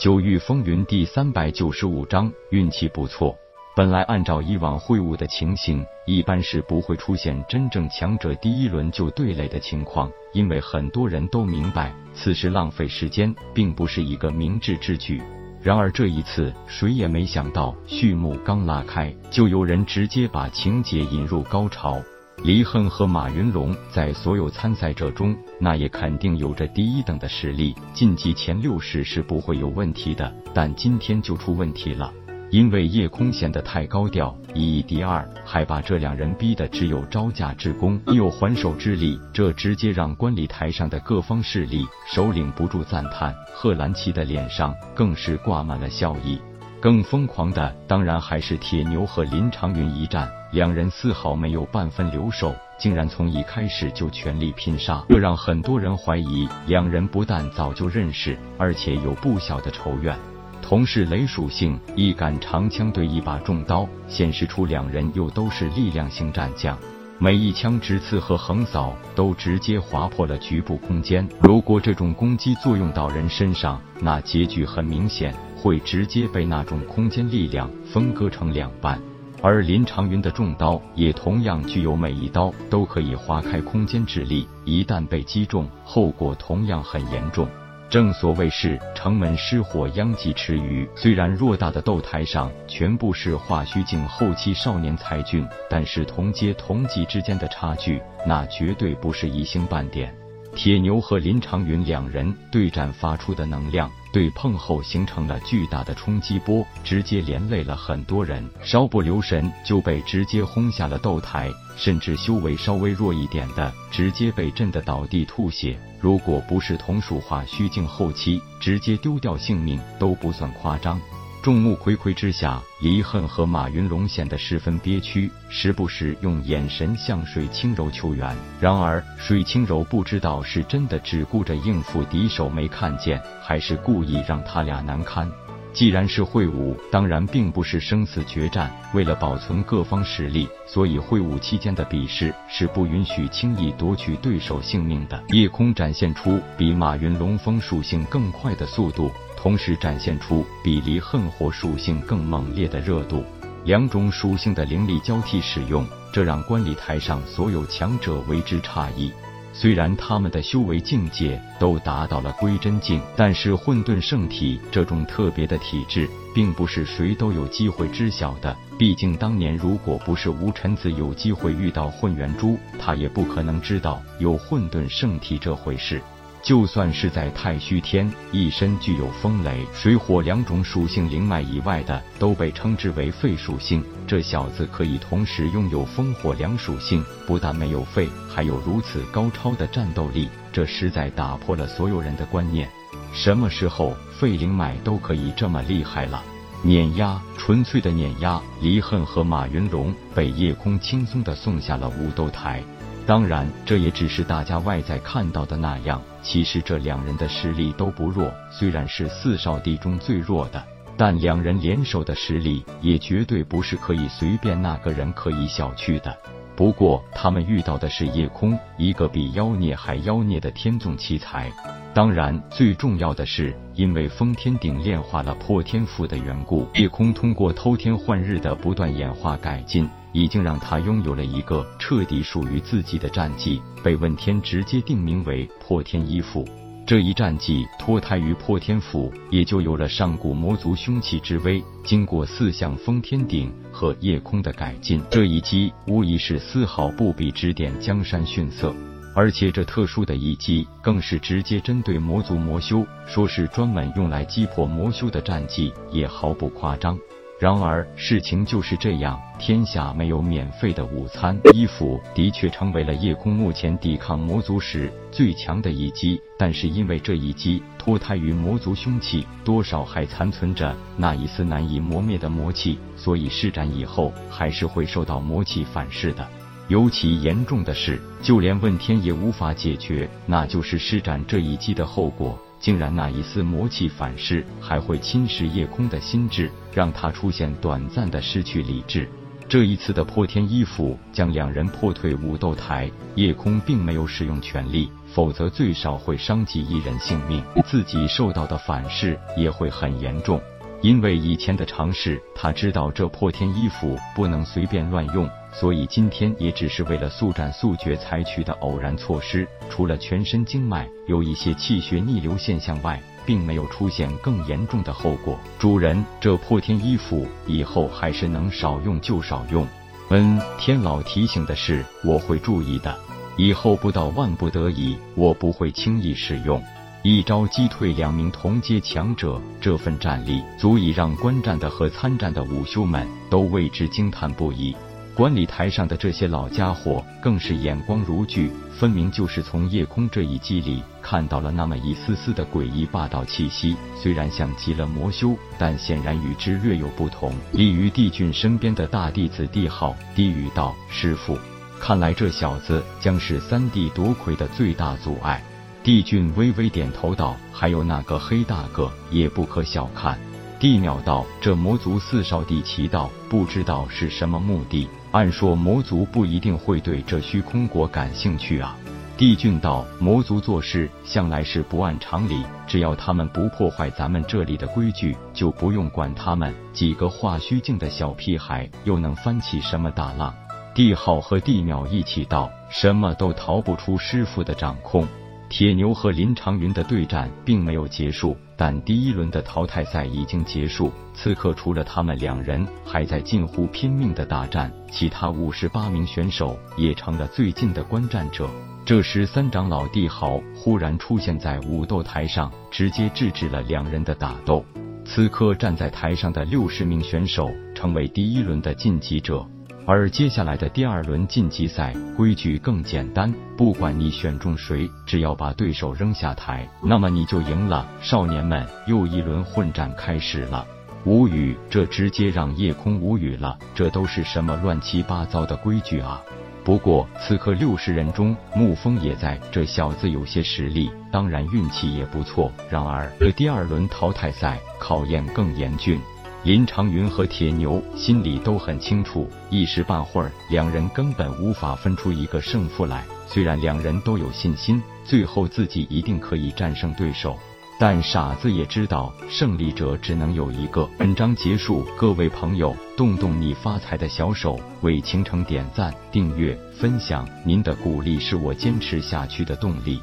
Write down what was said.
九域风云第三百九十五章，运气不错。本来按照以往会晤的情形，一般是不会出现真正强者第一轮就对垒的情况，因为很多人都明白此时浪费时间并不是一个明智之举。然而这一次，谁也没想到，序幕刚拉开，就有人直接把情节引入高潮。李恨和马云龙在所有参赛者中，那也肯定有着第一等的实力，晋级前六十是不会有问题的。但今天就出问题了，因为夜空显得太高调，一一敌二，还把这两人逼得只有招架之功，没有还手之力。这直接让观礼台上的各方势力首领不住赞叹，贺兰奇的脸上更是挂满了笑意。更疯狂的，当然还是铁牛和林长云一战。两人丝毫没有半分留手，竟然从一开始就全力拼杀，这让很多人怀疑两人不但早就认识，而且有不小的仇怨。同是雷属性，一杆长枪对一把重刀，显示出两人又都是力量型战将。每一枪直刺和横扫都直接划破了局部空间。如果这种攻击作用到人身上，那结局很明显，会直接被那种空间力量分割成两半。而林长云的重刀也同样具有每一刀都可以划开空间之力，一旦被击中，后果同样很严重。正所谓是城门失火殃及池鱼。虽然偌大的斗台上全部是化虚境后期少年才俊，但是同阶同级之间的差距，那绝对不是一星半点。铁牛和林长云两人对战发出的能量。对碰后形成了巨大的冲击波，直接连累了很多人，稍不留神就被直接轰下了斗台，甚至修为稍微弱一点的，直接被震得倒地吐血。如果不是同属化虚境后期，直接丢掉性命都不算夸张。众目睽睽之下，离恨和马云龙显得十分憋屈，时不时用眼神向水清柔求援。然而，水清柔不知道是真的只顾着应付敌手没看见，还是故意让他俩难堪。既然是会武，当然并不是生死决战。为了保存各方实力，所以会武期间的比试是不允许轻易夺取对手性命的。夜空展现出比马云龙风属性更快的速度。同时展现出比离恨火属性更猛烈的热度，两种属性的灵力交替使用，这让观礼台上所有强者为之诧异。虽然他们的修为境界都达到了归真境，但是混沌圣体这种特别的体质，并不是谁都有机会知晓的。毕竟当年如果不是吴臣子有机会遇到混元珠，他也不可能知道有混沌圣体这回事。就算是在太虚天，一身具有风雷、水火两种属性灵脉以外的，都被称之为废属性。这小子可以同时拥有风火两属性，不但没有废，还有如此高超的战斗力，这实在打破了所有人的观念。什么时候废灵脉都可以这么厉害了？碾压，纯粹的碾压！离恨和马云龙被夜空轻松的送下了武斗台。当然，这也只是大家外在看到的那样。其实这两人的实力都不弱，虽然是四少帝中最弱的，但两人联手的实力也绝对不是可以随便那个人可以小觑的。不过他们遇到的是夜空，一个比妖孽还妖孽的天纵奇才。当然，最重要的是，因为封天鼎炼化了破天斧的缘故，夜空通过偷天换日的不断演化改进。已经让他拥有了一个彻底属于自己的战绩，被问天直接定名为破天一斧。这一战绩脱胎于破天斧，也就有了上古魔族凶器之威。经过四象封天鼎和夜空的改进，这一击无疑是丝毫不比指点江山逊色。而且这特殊的一击，更是直接针对魔族魔修，说是专门用来击破魔修的战绩，也毫不夸张。然而事情就是这样，天下没有免费的午餐。衣服的确成为了夜空目前抵抗魔族时最强的一击，但是因为这一击脱胎于魔族凶器，多少还残存着那一丝难以磨灭的魔气，所以施展以后还是会受到魔气反噬的。尤其严重的是，就连问天也无法解决，那就是施展这一击的后果。竟然那一丝魔气反噬，还会侵蚀夜空的心智，让他出现短暂的失去理智。这一次的破天衣服将两人破退武斗台，夜空并没有使用全力，否则最少会伤及一人性命，自己受到的反噬也会很严重。因为以前的尝试，他知道这破天衣服不能随便乱用，所以今天也只是为了速战速决采取的偶然措施。除了全身经脉有一些气血逆流现象外，并没有出现更严重的后果。主人，这破天衣服以后还是能少用就少用。嗯，天老提醒的是，我会注意的。以后不到万不得已，我不会轻易使用。一招击退两名同阶强者，这份战力足以让观战的和参战的武修们都为之惊叹不已。观礼台上的这些老家伙更是眼光如炬，分明就是从夜空这一击里看到了那么一丝丝的诡异霸道气息。虽然像极了魔修，但显然与之略有不同。立于帝俊身边的大弟子帝浩低语道：“师傅，看来这小子将是三弟夺魁的最大阻碍。”帝俊微微点头道：“还有那个黑大个也不可小看。”帝淼道：“这魔族四少帝齐道，不知道是什么目的。按说魔族不一定会对这虚空国感兴趣啊。”帝俊道：“魔族做事向来是不按常理，只要他们不破坏咱们这里的规矩，就不用管他们。几个化虚境的小屁孩，又能翻起什么大浪？”帝浩和帝淼一起道：“什么都逃不出师傅的掌控。”铁牛和林长云的对战并没有结束，但第一轮的淘汰赛已经结束。此刻除了他们两人还在近乎拼命的大战，其他五十八名选手也成了最近的观战者。这时，三长老帝豪忽然出现在武斗台上，直接制止了两人的打斗。此刻站在台上的六十名选手成为第一轮的晋级者。而接下来的第二轮晋级赛规矩更简单，不管你选中谁，只要把对手扔下台，那么你就赢了。少年们，又一轮混战开始了。无语，这直接让夜空无语了。这都是什么乱七八糟的规矩啊？不过此刻六十人中，沐风也在，这小子有些实力，当然运气也不错。然而这第二轮淘汰赛考验更严峻。林长云和铁牛心里都很清楚，一时半会儿，两人根本无法分出一个胜负来。虽然两人都有信心，最后自己一定可以战胜对手，但傻子也知道，胜利者只能有一个。本章结束，各位朋友，动动你发财的小手，为倾城点赞、订阅、分享，您的鼓励是我坚持下去的动力。